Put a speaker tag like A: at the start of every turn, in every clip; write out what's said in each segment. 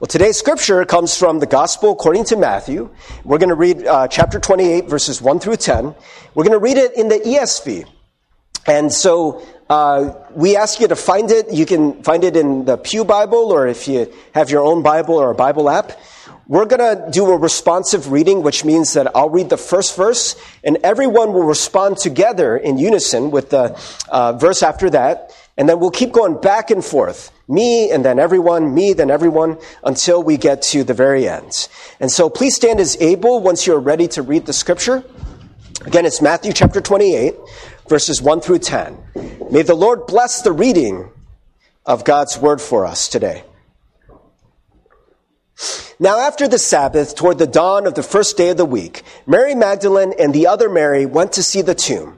A: Well, today's scripture comes from the Gospel according to Matthew. We're going to read uh, chapter 28, verses 1 through 10. We're going to read it in the ESV. And so uh, we ask you to find it. You can find it in the Pew Bible, or if you have your own Bible or a Bible app. We're going to do a responsive reading, which means that I'll read the first verse, and everyone will respond together in unison with the uh, verse after that. And then we'll keep going back and forth. Me and then everyone, me, then everyone, until we get to the very end. And so please stand as able once you're ready to read the scripture. Again, it's Matthew chapter 28, verses 1 through 10. May the Lord bless the reading of God's word for us today. Now, after the Sabbath, toward the dawn of the first day of the week, Mary Magdalene and the other Mary went to see the tomb.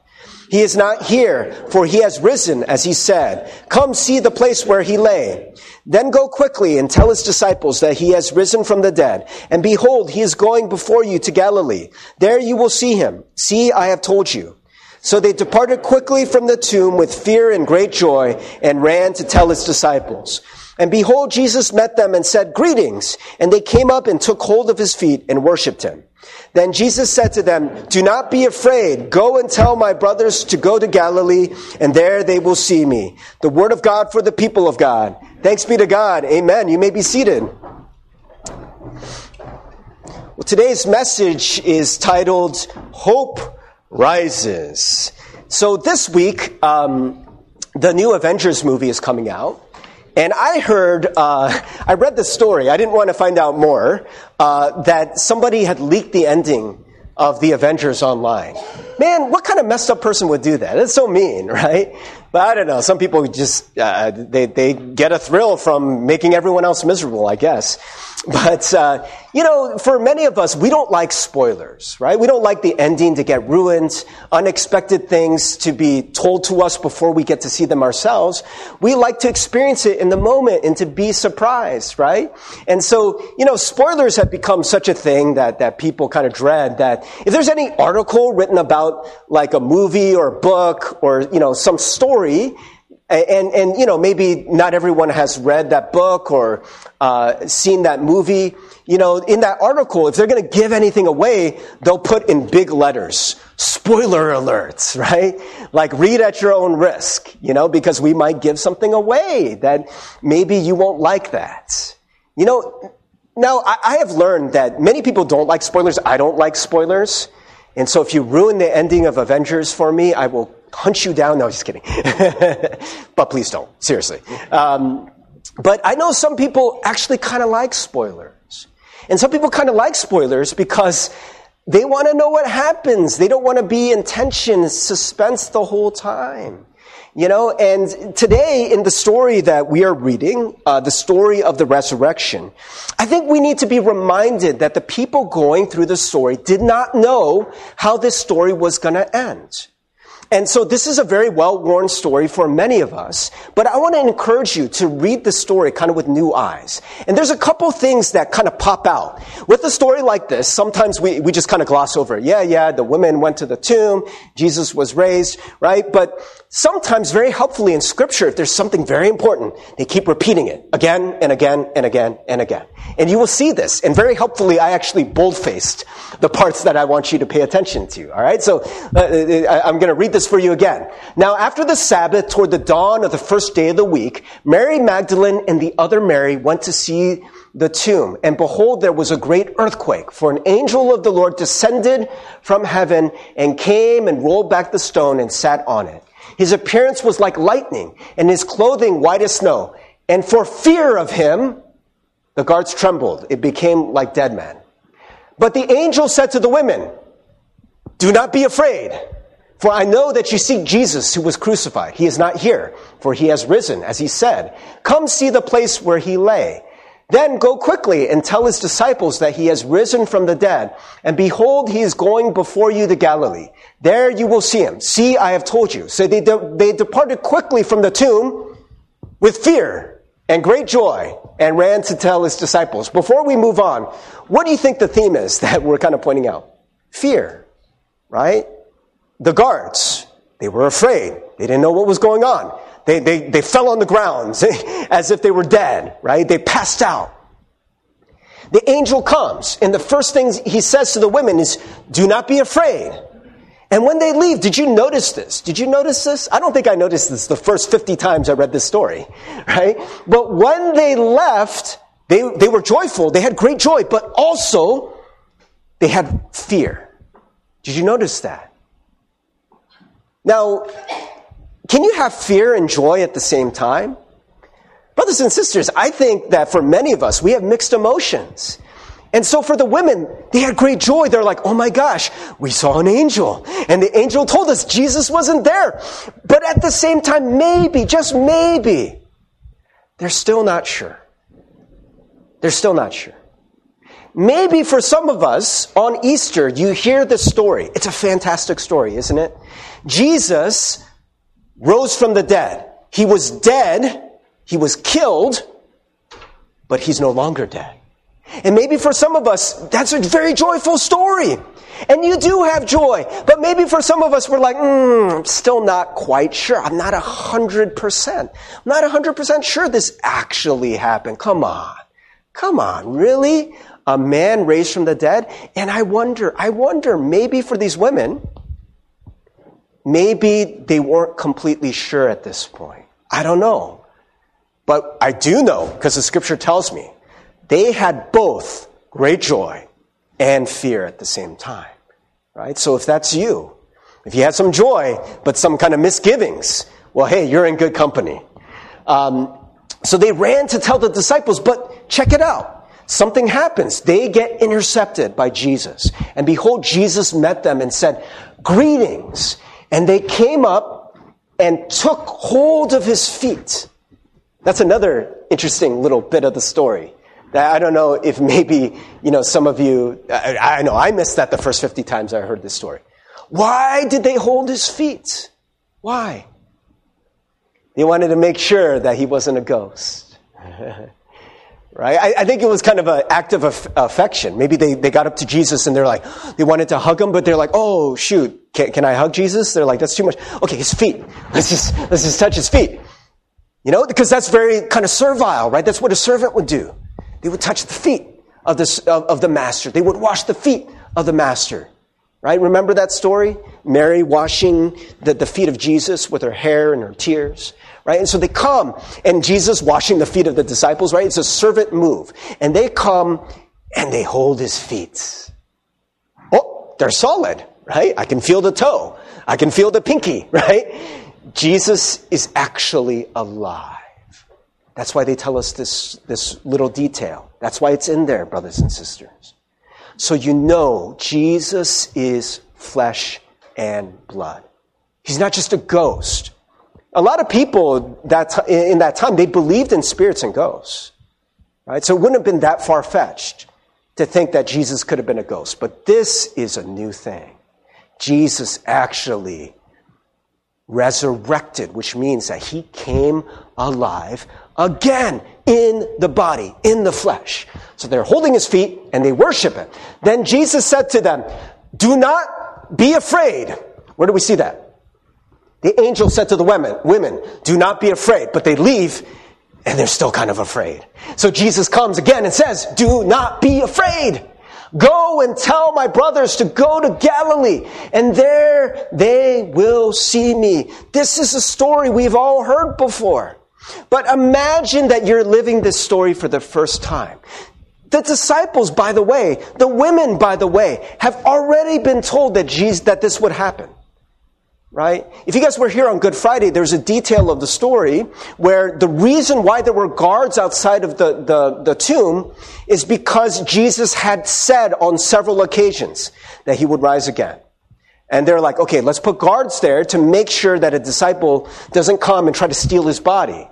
A: He is not here, for he has risen, as he said. Come see the place where he lay. Then go quickly and tell his disciples that he has risen from the dead. And behold, he is going before you to Galilee. There you will see him. See, I have told you. So they departed quickly from the tomb with fear and great joy and ran to tell his disciples. And behold, Jesus met them and said, Greetings. And they came up and took hold of his feet and worshipped him. Then Jesus said to them, Do not be afraid. Go and tell my brothers to go to Galilee, and there they will see me. The word of God for the people of God. Thanks be to God. Amen. You may be seated. Well, today's message is titled Hope Rises. So this week, um, the new Avengers movie is coming out. And I heard, uh, I read the story, I didn't want to find out more, uh, that somebody had leaked the ending of the Avengers online. Man, what kind of messed up person would do that? It's so mean, right? But I don't know. Some people just, uh, they, they get a thrill from making everyone else miserable, I guess. But, uh, you know, for many of us, we don't like spoilers, right? We don't like the ending to get ruined, unexpected things to be told to us before we get to see them ourselves. We like to experience it in the moment and to be surprised, right? And so, you know, spoilers have become such a thing that, that people kind of dread that if there's any article written about like a movie or a book or, you know, some story, and, and, you know, maybe not everyone has read that book or uh, seen that movie. You know, in that article, if they're going to give anything away, they'll put in big letters, spoiler alerts, right? Like read at your own risk, you know, because we might give something away that maybe you won't like that. You know, now I, I have learned that many people don't like spoilers. I don't like spoilers. And so if you ruin the ending of Avengers for me, I will hunt you down. No, just kidding. but please don't. Seriously. Um, but I know some people actually kind of like spoilers. And some people kind of like spoilers because they want to know what happens. They don't want to be in tension, suspense the whole time. You know, and today in the story that we are reading, uh, the story of the resurrection, I think we need to be reminded that the people going through the story did not know how this story was going to end. And so this is a very well-worn story for many of us, but I want to encourage you to read the story kind of with new eyes. And there's a couple things that kind of pop out. With a story like this, sometimes we, we just kind of gloss over. Yeah, yeah, the women went to the tomb, Jesus was raised, right? But sometimes very helpfully in scripture, if there's something very important, they keep repeating it again and again and again and again. And you will see this. And very helpfully, I actually bold-faced the parts that I want you to pay attention to. All right. So uh, uh I'm going to read this for you again. Now, after the Sabbath, toward the dawn of the first day of the week, Mary Magdalene and the other Mary went to see the tomb. And behold, there was a great earthquake, for an angel of the Lord descended from heaven and came and rolled back the stone and sat on it. His appearance was like lightning, and his clothing white as snow. And for fear of him, the guards trembled. It became like dead men. But the angel said to the women, Do not be afraid, for I know that you seek Jesus who was crucified. He is not here, for he has risen, as he said. Come see the place where he lay. Then go quickly and tell his disciples that he has risen from the dead. And behold, he is going before you to Galilee. There you will see him. See, I have told you. So they, de- they departed quickly from the tomb with fear and great joy and ran to tell his disciples. Before we move on, what do you think the theme is that we're kind of pointing out? Fear, right? The guards, they were afraid. They didn't know what was going on. They, they, they fell on the ground as if they were dead, right? They passed out. The angel comes, and the first thing he says to the women is, Do not be afraid. And when they leave, did you notice this? Did you notice this? I don't think I noticed this the first 50 times I read this story, right? But when they left, they, they were joyful. They had great joy, but also they had fear. Did you notice that? Now, can you have fear and joy at the same time? Brothers and sisters, I think that for many of us, we have mixed emotions. And so for the women, they had great joy. They're like, oh my gosh, we saw an angel. And the angel told us Jesus wasn't there. But at the same time, maybe, just maybe, they're still not sure. They're still not sure. Maybe for some of us on Easter, you hear this story. It's a fantastic story, isn't it? Jesus rose from the dead. He was dead, he was killed, but he's no longer dead. And maybe for some of us, that's a very joyful story. And you do have joy. But maybe for some of us, we're like, mm, I'm still not quite sure. I'm not a hundred percent. I'm not a hundred percent sure this actually happened. Come on. Come on. Really? A man raised from the dead? And I wonder, I wonder, maybe for these women, Maybe they weren't completely sure at this point. I don't know. But I do know, because the scripture tells me, they had both great joy and fear at the same time. Right? So if that's you, if you had some joy, but some kind of misgivings, well, hey, you're in good company. Um, so they ran to tell the disciples, but check it out. Something happens. They get intercepted by Jesus. And behold, Jesus met them and said, Greetings. And they came up and took hold of his feet. That's another interesting little bit of the story. I don't know if maybe, you know, some of you, I, I know I missed that the first 50 times I heard this story. Why did they hold his feet? Why? They wanted to make sure that he wasn't a ghost. right? I, I, think it was kind of an act of aff- affection. Maybe they, they got up to Jesus and they're like, they wanted to hug him, but they're like, oh, shoot, can, can I hug Jesus? They're like, that's too much. Okay, his feet. Let's just, let's just touch his feet. You know, because that's very kind of servile, right? That's what a servant would do. They would touch the feet of the, of, of the master. They would wash the feet of the master. Right? Remember that story? Mary washing the, the feet of Jesus with her hair and her tears. Right? And so they come, and Jesus washing the feet of the disciples, right? It's a servant move. And they come and they hold his feet. Oh, they're solid, right? I can feel the toe. I can feel the pinky, right? Jesus is actually alive. That's why they tell us this, this little detail. That's why it's in there, brothers and sisters. So you know Jesus is flesh and blood. He's not just a ghost. A lot of people that in that time, they believed in spirits and ghosts. Right? So it wouldn't have been that far fetched to think that Jesus could have been a ghost. But this is a new thing. Jesus actually resurrected, which means that he came alive again in the body, in the flesh. So they're holding his feet and they worship him. Then Jesus said to them, Do not be afraid. Where do we see that? The angel said to the women, women, do not be afraid, but they leave and they're still kind of afraid. So Jesus comes again and says, do not be afraid. Go and tell my brothers to go to Galilee and there they will see me. This is a story we've all heard before. But imagine that you're living this story for the first time. The disciples, by the way, the women, by the way, have already been told that Jesus, that this would happen right? If you guys were here on Good Friday, there's a detail of the story where the reason why there were guards outside of the, the, the, tomb is because Jesus had said on several occasions that he would rise again. And they're like, okay, let's put guards there to make sure that a disciple doesn't come and try to steal his body,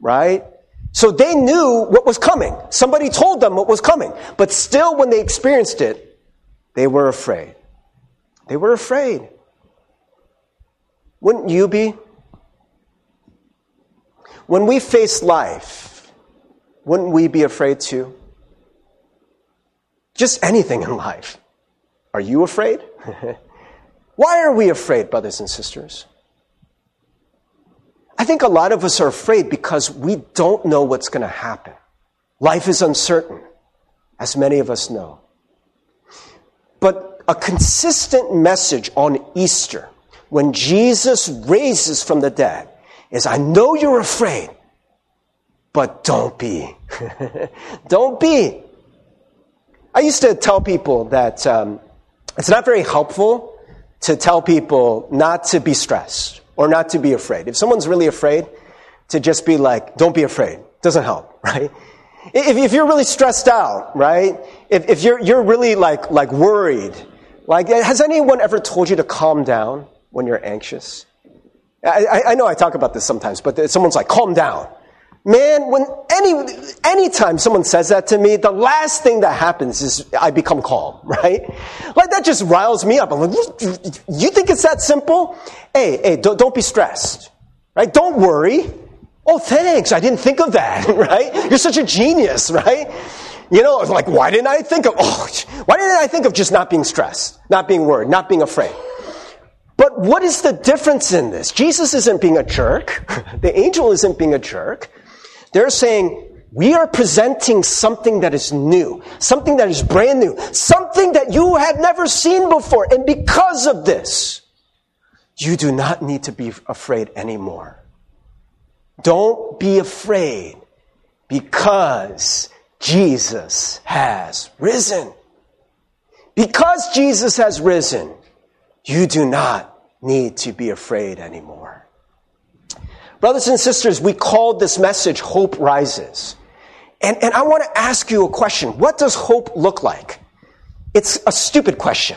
A: right? So they knew what was coming. Somebody told them what was coming. But still, when they experienced it, they were afraid. They were afraid. Wouldn't you be? When we face life, wouldn't we be afraid too? Just anything in life. Are you afraid? Why are we afraid, brothers and sisters? I think a lot of us are afraid because we don't know what's going to happen. Life is uncertain, as many of us know. But a consistent message on Easter, when Jesus raises from the dead, is I know you're afraid, but don't be. don't be. I used to tell people that um, it's not very helpful to tell people not to be stressed or not to be afraid. If someone's really afraid, to just be like, don't be afraid. Doesn't help, right? If, if you're really stressed out, right? If, if you're, you're really like, like worried, like, has anyone ever told you to calm down when you're anxious? I, I, know I talk about this sometimes, but someone's like, calm down. Man, when any anytime someone says that to me, the last thing that happens is I become calm, right? Like that just riles me up. I'm like, you think it's that simple? Hey, hey, don't, don't be stressed, right? Don't worry. Oh, thanks. I didn't think of that, right? You're such a genius, right? You know, like, why didn't I think of, oh, why didn't I think of just not being stressed, not being worried, not being afraid? But what is the difference in this? Jesus isn't being a jerk. The angel isn't being a jerk. They're saying, we are presenting something that is new, something that is brand new, something that you have never seen before. And because of this, you do not need to be afraid anymore. Don't be afraid because Jesus has risen. Because Jesus has risen, you do not need to be afraid anymore. Brothers and sisters, we called this message Hope Rises. And, and I want to ask you a question. What does hope look like? It's a stupid question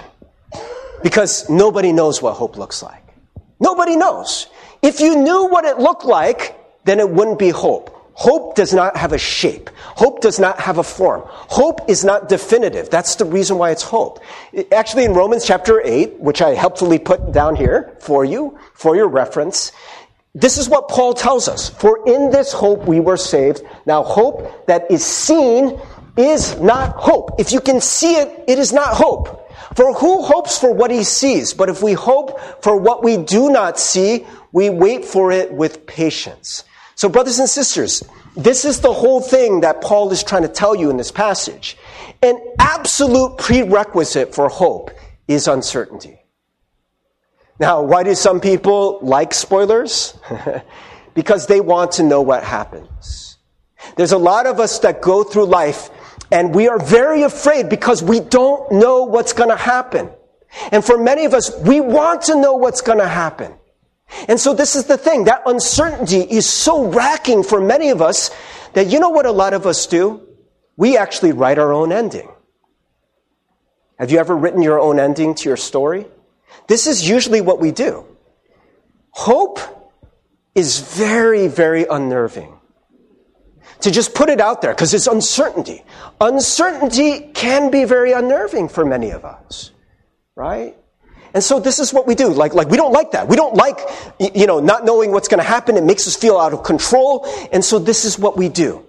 A: because nobody knows what hope looks like. Nobody knows. If you knew what it looked like, then it wouldn't be hope. Hope does not have a shape. Hope does not have a form. Hope is not definitive. That's the reason why it's hope. Actually, in Romans chapter 8, which I helpfully put down here for you, for your reference, this is what Paul tells us. For in this hope we were saved. Now, hope that is seen is not hope. If you can see it, it is not hope. For who hopes for what he sees? But if we hope for what we do not see, we wait for it with patience. So, brothers and sisters, this is the whole thing that Paul is trying to tell you in this passage. An absolute prerequisite for hope is uncertainty. Now, why do some people like spoilers? because they want to know what happens. There's a lot of us that go through life and we are very afraid because we don't know what's going to happen. And for many of us, we want to know what's going to happen. And so this is the thing. That uncertainty is so racking for many of us that you know what a lot of us do? We actually write our own ending. Have you ever written your own ending to your story? This is usually what we do. Hope is very, very unnerving. To just put it out there, because it's uncertainty. Uncertainty can be very unnerving for many of us, right? And so this is what we do. Like, like we don't like that. We don't like, you know, not knowing what's going to happen. It makes us feel out of control. And so this is what we do.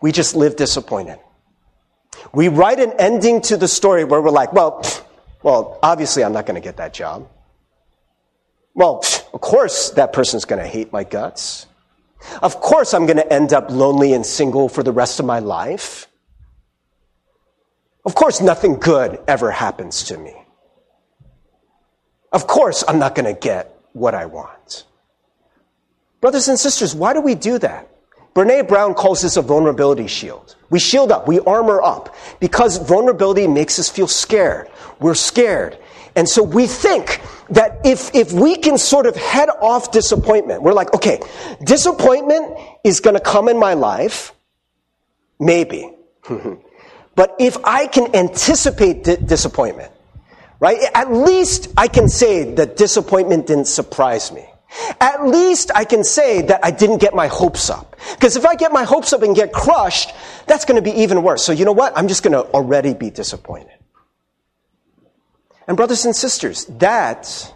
A: We just live disappointed. We write an ending to the story where we're like, well, well, obviously I'm not going to get that job. Well, of course that person's going to hate my guts. Of course I'm going to end up lonely and single for the rest of my life. Of course nothing good ever happens to me. Of course I'm not going to get what I want. Brothers and sisters, why do we do that? Brene Brown calls this a vulnerability shield. We shield up, we armor up, because vulnerability makes us feel scared. We're scared. And so we think that if, if we can sort of head off disappointment, we're like, okay, disappointment is going to come in my life. Maybe. but if I can anticipate di- disappointment, right, at least I can say that disappointment didn't surprise me. At least I can say that I didn't get my hopes up. Because if I get my hopes up and get crushed, that's going to be even worse. So you know what? I'm just going to already be disappointed. And brothers and sisters, that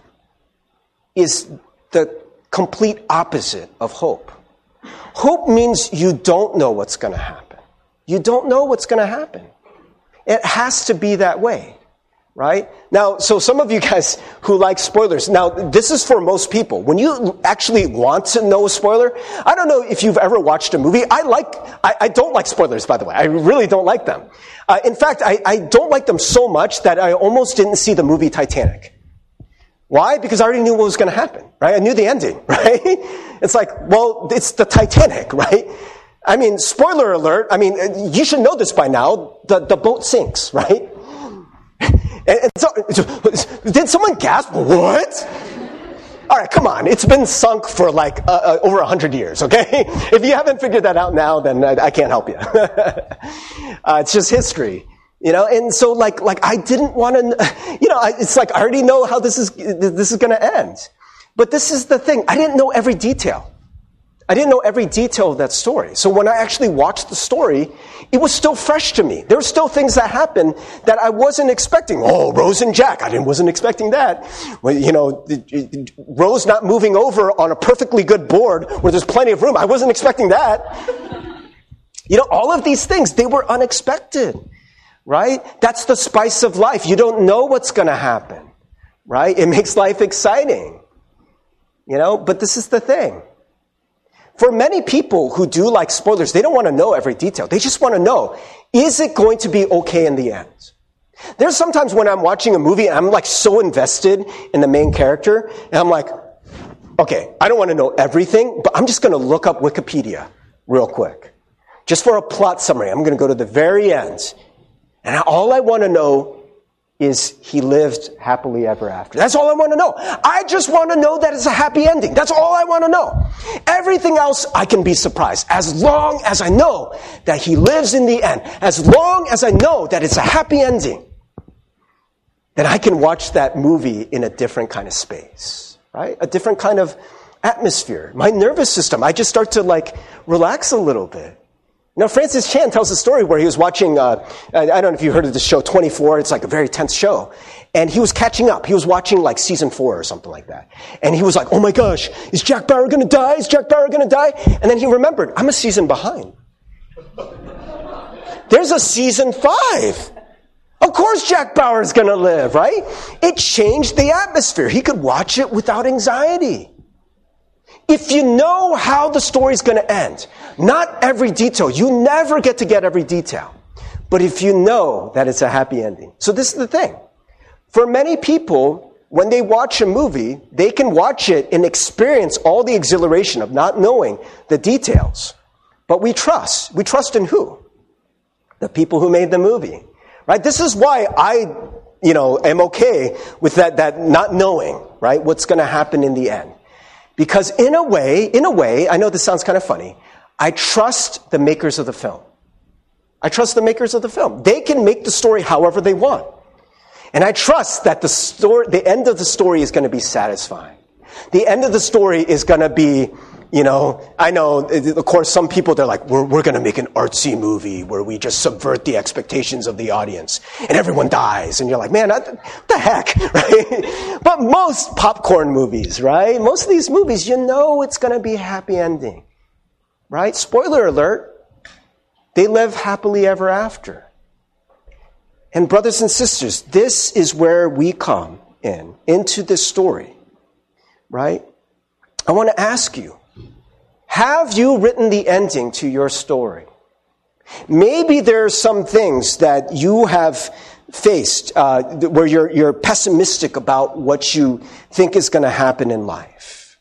A: is the complete opposite of hope. Hope means you don't know what's going to happen. You don't know what's going to happen. It has to be that way right? Now, so some of you guys who like spoilers, now this is for most people. When you actually want to know a spoiler, I don't know if you've ever watched a movie. I like, I, I don't like spoilers, by the way. I really don't like them. Uh, in fact, I, I don't like them so much that I almost didn't see the movie Titanic. Why? Because I already knew what was going to happen, right? I knew the ending, right? It's like, well, it's the Titanic, right? I mean, spoiler alert. I mean, you should know this by now. The, the boat sinks, right? And, so, did someone gasp? What? All right, come on. It's been sunk for like uh, uh, over a hundred years, okay? if you haven't figured that out now, then I, I can't help you. uh, it's just history, you know? And so like, like I didn't want to, you know, I, it's like I already know how this is, this is going to end. But this is the thing. I didn't know every detail. I didn't know every detail of that story. So when I actually watched the story, it was still fresh to me. There were still things that happened that I wasn't expecting. Oh, Rose and Jack. I didn't, wasn't expecting that. Well, you know, Rose not moving over on a perfectly good board where there's plenty of room. I wasn't expecting that. You know, all of these things, they were unexpected, right? That's the spice of life. You don't know what's going to happen, right? It makes life exciting, you know, but this is the thing. For many people who do like spoilers, they don't want to know every detail. They just want to know, is it going to be okay in the end? There's sometimes when I'm watching a movie and I'm like so invested in the main character, and I'm like, okay, I don't want to know everything, but I'm just going to look up Wikipedia real quick. Just for a plot summary, I'm going to go to the very end. And all I want to know is he lived happily ever after. That's all I want to know. I just want to know that it's a happy ending. That's all I want to know. Everything else, I can be surprised. As long as I know that he lives in the end, as long as I know that it's a happy ending, then I can watch that movie in a different kind of space, right? A different kind of atmosphere. My nervous system, I just start to like relax a little bit. Now, Francis Chan tells a story where he was watching, uh, I don't know if you heard of the show 24, it's like a very tense show. And he was catching up. He was watching like season four or something like that. And he was like, oh my gosh, is Jack Bauer gonna die? Is Jack Bauer gonna die? And then he remembered, I'm a season behind. There's a season five. Of course Jack Bauer's gonna live, right? It changed the atmosphere. He could watch it without anxiety. If you know how the story is going to end, not every detail, you never get to get every detail. But if you know that it's a happy ending. So this is the thing. For many people, when they watch a movie, they can watch it and experience all the exhilaration of not knowing the details. But we trust. We trust in who? The people who made the movie. Right? This is why I, you know, am okay with that, that not knowing, right? What's going to happen in the end. Because in a way, in a way, I know this sounds kind of funny, I trust the makers of the film. I trust the makers of the film. They can make the story however they want. And I trust that the story, the end of the story is going to be satisfying. The end of the story is going to be you know, I know, of course, some people, they're like, we're, we're going to make an artsy movie where we just subvert the expectations of the audience and everyone dies. And you're like, man, what the heck, right? But most popcorn movies, right? Most of these movies, you know it's going to be a happy ending, right? Spoiler alert. They live happily ever after. And brothers and sisters, this is where we come in, into this story, right? I want to ask you, have you written the ending to your story? Maybe there are some things that you have faced uh, where you're, you're pessimistic about what you think is going to happen in life.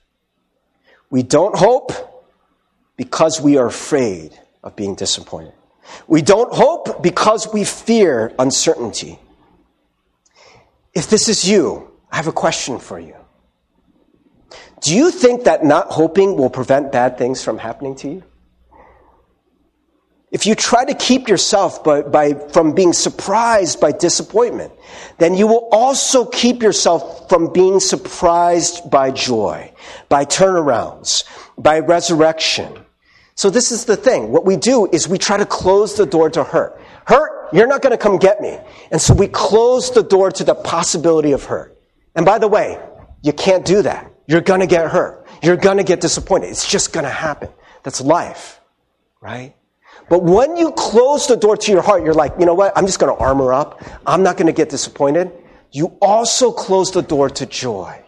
A: We don't hope because we are afraid of being disappointed. We don't hope because we fear uncertainty. If this is you, I have a question for you. Do you think that not hoping will prevent bad things from happening to you? if you try to keep yourself by, by, from being surprised by disappointment, then you will also keep yourself from being surprised by joy, by turnarounds, by resurrection. So this is the thing. What we do is we try to close the door to hurt. Hurt, you're not going to come get me. And so we close the door to the possibility of hurt. And by the way, you can't do that. You're going to get hurt. You're going to get disappointed. It's just going to happen. That's life, right? But when you close the door to your heart, you're like, you know what? I'm just going to armor up. I'm not going to get disappointed. You also close the door to joy.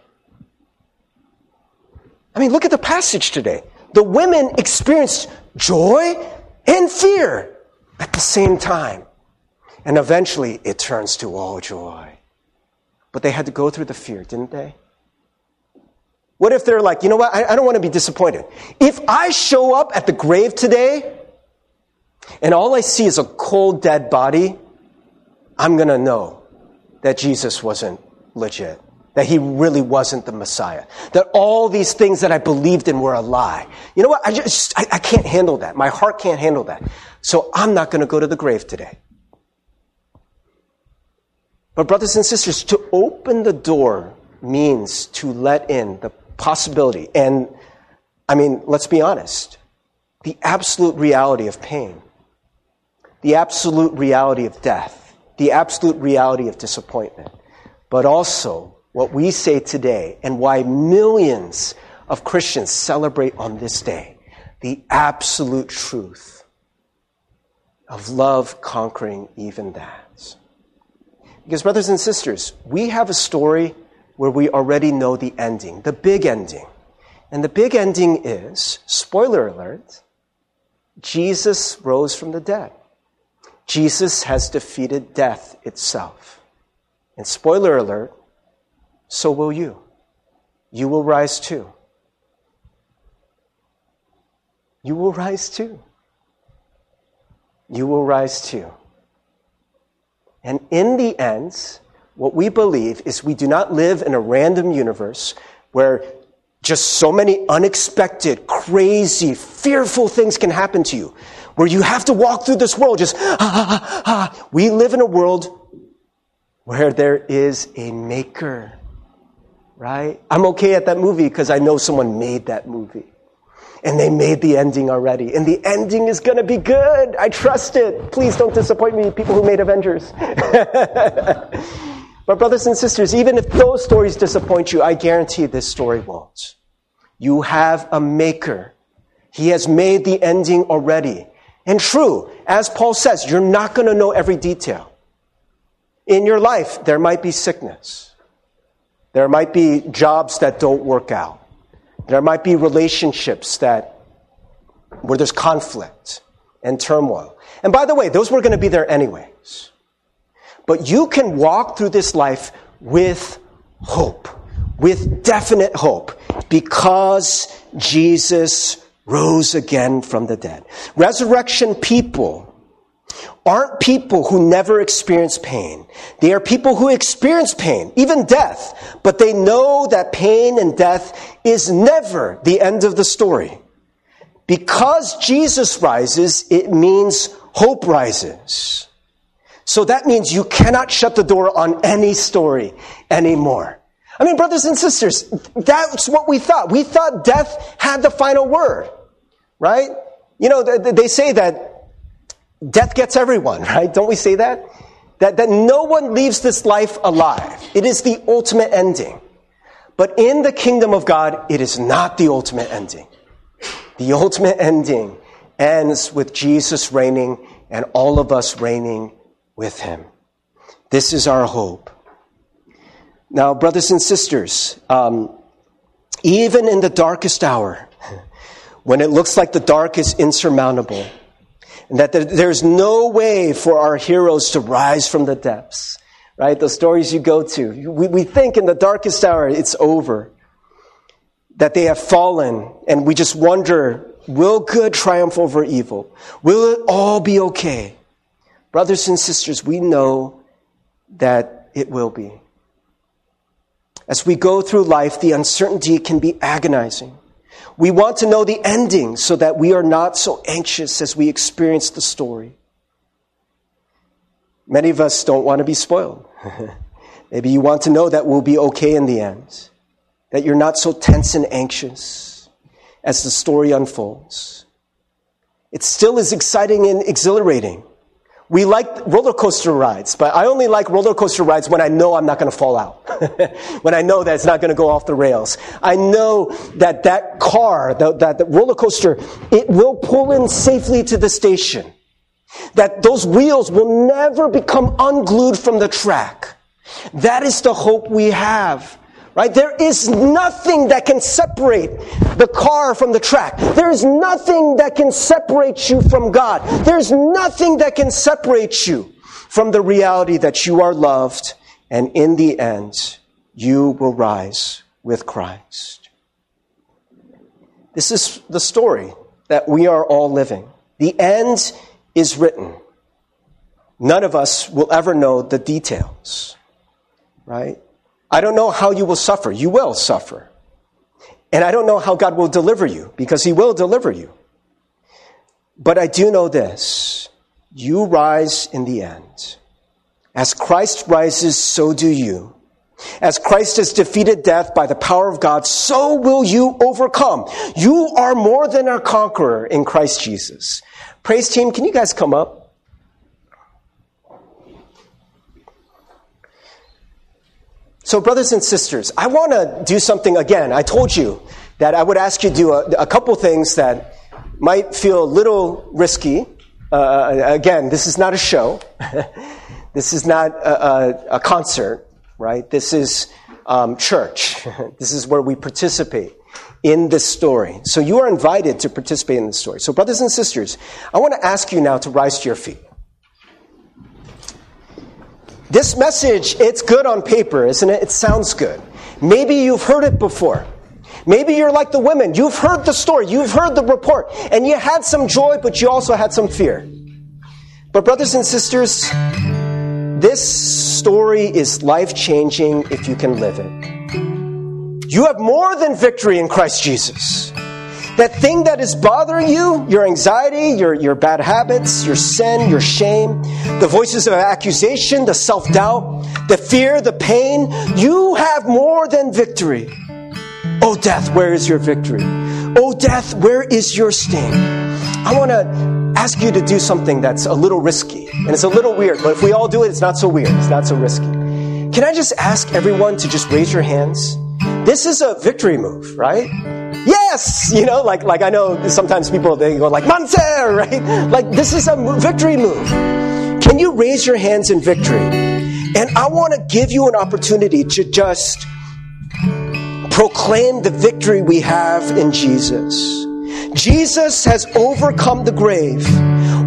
A: I mean, look at the passage today. The women experienced joy and fear at the same time. And eventually it turns to all joy. But they had to go through the fear, didn't they? What if they're like, you know what? I, I don't want to be disappointed. If I show up at the grave today and all I see is a cold, dead body, I'm going to know that Jesus wasn't legit. That he really wasn't the Messiah. That all these things that I believed in were a lie. You know what? I just, I, I can't handle that. My heart can't handle that. So I'm not going to go to the grave today. But brothers and sisters, to open the door means to let in the possibility. And I mean, let's be honest. The absolute reality of pain the absolute reality of death, the absolute reality of disappointment, but also what we say today and why millions of Christians celebrate on this day the absolute truth of love conquering even that. Because, brothers and sisters, we have a story where we already know the ending, the big ending. And the big ending is, spoiler alert, Jesus rose from the dead. Jesus has defeated death itself. And spoiler alert, so will you. You will rise too. You will rise too. You will rise too. And in the end, what we believe is we do not live in a random universe where just so many unexpected, crazy, fearful things can happen to you where you have to walk through this world just, ah, ah, ah. We live in a world where there is a maker, right? I'm okay at that movie because I know someone made that movie. And they made the ending already. And the ending is going to be good. I trust it. Please don't disappoint me, people who made Avengers. but, brothers and sisters, even if those stories disappoint you, I guarantee this story won't. You have a maker. He has made the ending already. And true, as Paul says, you're not going to know every detail. In your life, there might be sickness. There might be jobs that don't work out. There might be relationships that, where there's conflict and turmoil. And by the way, those were going to be there anyways. But you can walk through this life with hope, with definite hope, because Jesus rose again from the dead. Resurrection people aren't people who never experience pain. They are people who experience pain, even death, but they know that pain and death is never the end of the story. Because Jesus rises, it means hope rises. So that means you cannot shut the door on any story anymore. I mean, brothers and sisters, that's what we thought. We thought death had the final word, right? You know, they say that death gets everyone, right? Don't we say that? That, that no one leaves this life alive. It is the ultimate ending. But in the kingdom of God, it is not the ultimate ending. The ultimate ending ends with Jesus reigning and all of us reigning with him. This is our hope. Now, brothers and sisters, um, even in the darkest hour, when it looks like the dark is insurmountable, and that there's no way for our heroes to rise from the depths, right? The stories you go to, we, we think in the darkest hour it's over, that they have fallen, and we just wonder, will good triumph over evil? Will it all be okay? Brothers and sisters, we know that it will be. As we go through life, the uncertainty can be agonizing. We want to know the ending so that we are not so anxious as we experience the story. Many of us don't want to be spoiled. Maybe you want to know that we'll be okay in the end, that you're not so tense and anxious as the story unfolds. It still is exciting and exhilarating. We like roller coaster rides, but I only like roller coaster rides when I know I'm not going to fall out. when I know that it's not going to go off the rails. I know that that car, that the roller coaster, it will pull in safely to the station. That those wheels will never become unglued from the track. That is the hope we have Right? There is nothing that can separate the car from the track. There is nothing that can separate you from God. There's nothing that can separate you from the reality that you are loved and in the end, you will rise with Christ. This is the story that we are all living. The end is written. None of us will ever know the details, right? I don't know how you will suffer. You will suffer. And I don't know how God will deliver you, because He will deliver you. But I do know this you rise in the end. As Christ rises, so do you. As Christ has defeated death by the power of God, so will you overcome. You are more than a conqueror in Christ Jesus. Praise team, can you guys come up? So, brothers and sisters, I want to do something again. I told you that I would ask you to do a, a couple things that might feel a little risky. Uh, uh again, this is not a show. this is not a, a, a, concert, right? This is um, church. this is where we participate in this story. So you are invited to participate in this story. So, brothers and sisters, I want to ask you now to rise to your feet. This message, it's good on paper, isn't it? It sounds good. Maybe you've heard it before. Maybe you're like the women. You've heard the story, you've heard the report, and you had some joy, but you also had some fear. But, brothers and sisters, this story is life changing if you can live it. You have more than victory in Christ Jesus. That thing that is bothering you, your anxiety, your, your bad habits, your sin, your shame, the voices of accusation, the self doubt, the fear, the pain, you have more than victory. Oh, death, where is your victory? Oh, death, where is your sting? I want to ask you to do something that's a little risky. And it's a little weird, but if we all do it, it's not so weird. It's not so risky. Can I just ask everyone to just raise your hands? This is a victory move, right? Yes, you know, like, like I know sometimes people, they go like, Manser, right? Like this is a victory move. Can you raise your hands in victory? And I want to give you an opportunity to just proclaim the victory we have in Jesus. Jesus has overcome the grave.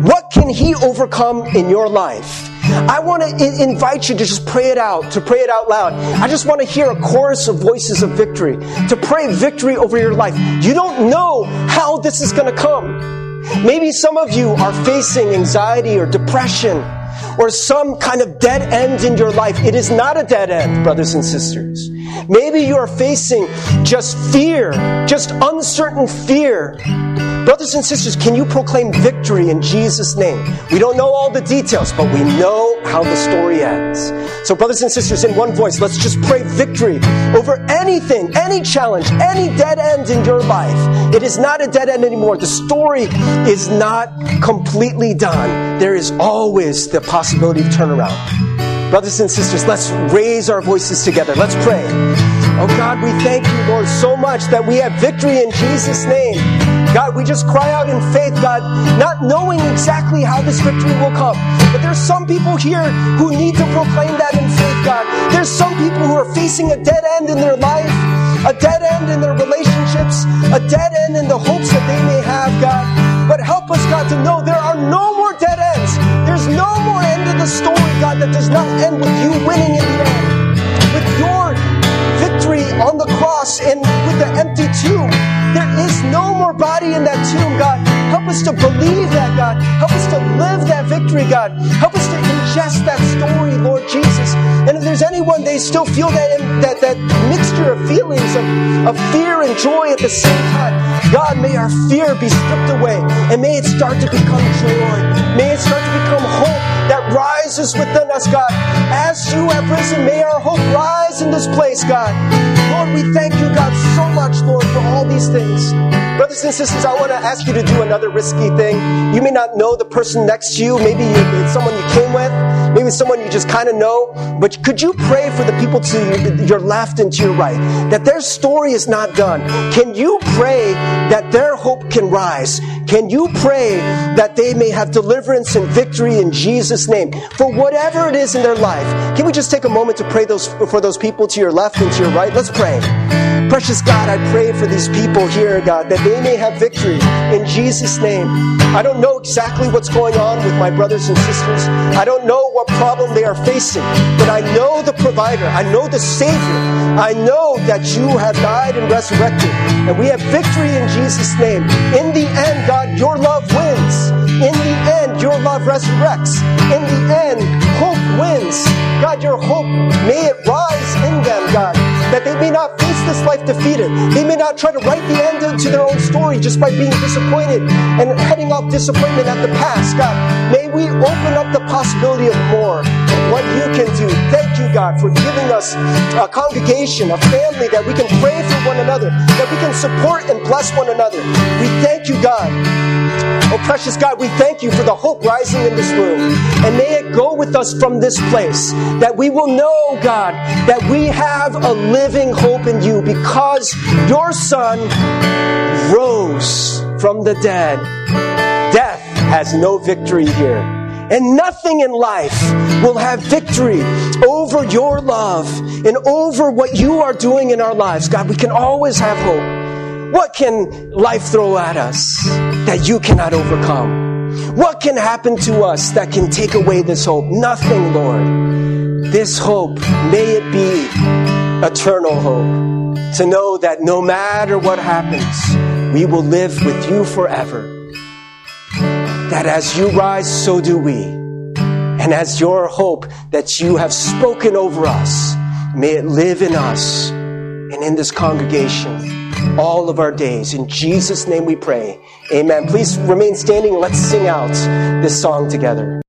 A: What can he overcome in your life? I want to invite you to just pray it out, to pray it out loud. I just want to hear a chorus of voices of victory, to pray victory over your life. You don't know how this is going to come. Maybe some of you are facing anxiety or depression or some kind of dead end in your life. It is not a dead end, brothers and sisters. Maybe you are facing just fear, just uncertain fear. Brothers and sisters, can you proclaim victory in Jesus' name? We don't know all the details, but we know how the story ends. So, brothers and sisters, in one voice, let's just pray victory over anything, any challenge, any dead end in your life. It is not a dead end anymore. The story is not completely done. There is always the possibility of turnaround. Brothers and sisters, let's raise our voices together. Let's pray. Oh God, we thank you, Lord, so much that we have victory in Jesus' name. God, we just cry out in faith, God, not knowing exactly how this victory will come. But there's some people here who need to proclaim that in faith, God. There's some people who are facing a dead end in their life, a dead end in their relationships, a dead end in the hopes that they may have, God. But help us, God, to know there are no more dead ends. There's no more end of the story, God, that does not end with you winning in the end. With your on the cross and with the empty tomb. There is no more body in that tomb, God. Help us to believe that, God. Help us to live that victory, God. Help us to ingest that story, Lord Jesus. And if there's anyone they still feel that, that, that mixture of feelings of, of fear and joy at the same time, God, may our fear be stripped away and may it start to become joy. May it start to become hope that rises within us, God. As you have risen, may our hope rise in this place, God. Lord, we thank you, God, so much, Lord, for all these things. Brothers and sisters, I want to ask you to do another risky thing. You may not know the person next to you. Maybe it's someone you came with. Maybe someone you just kind of know. But could you pray for the people to your left and to your right that their story is not done? Can you pray that their hope can rise? Can you pray that they may have deliverance and victory in Jesus' name for whatever it is in their life? Can we just take a moment to pray those, for those people to your left and to your right? Let's pray. Precious God, I pray for these people here, God, that they may have victory in Jesus' name. I don't know exactly what's going on with my brothers and sisters. I don't know what problem they are facing, but I know the provider. I know the Savior. I know that you have died and resurrected, and we have victory in Jesus' name. In the end, God, your love wins. In the end, your love resurrects. In the end, hope wins. God, your hope, may it rise in them, God that they may not face this life defeated. They may not try to write the end to their own story just by being disappointed and heading off disappointment at the past. God, may we open up the possibility of more what you can do. Thank you, God, for giving us a congregation, a family that we can pray for one another, that we can support and bless one another. We thank you, God. Oh, precious God, we thank you for the hope rising in this room. And may it go with us from this place that we will know, God, that we have a living hope in you because your Son rose from the dead. Death has no victory here. And nothing in life will have victory over your love and over what you are doing in our lives. God, we can always have hope. What can life throw at us that you cannot overcome? What can happen to us that can take away this hope? Nothing, Lord. This hope, may it be eternal hope. To know that no matter what happens, we will live with you forever. That as you rise, so do we. And as your hope that you have spoken over us, may it live in us and in this congregation all of our days. In Jesus' name we pray. Amen. Please remain standing let's sing out this song together.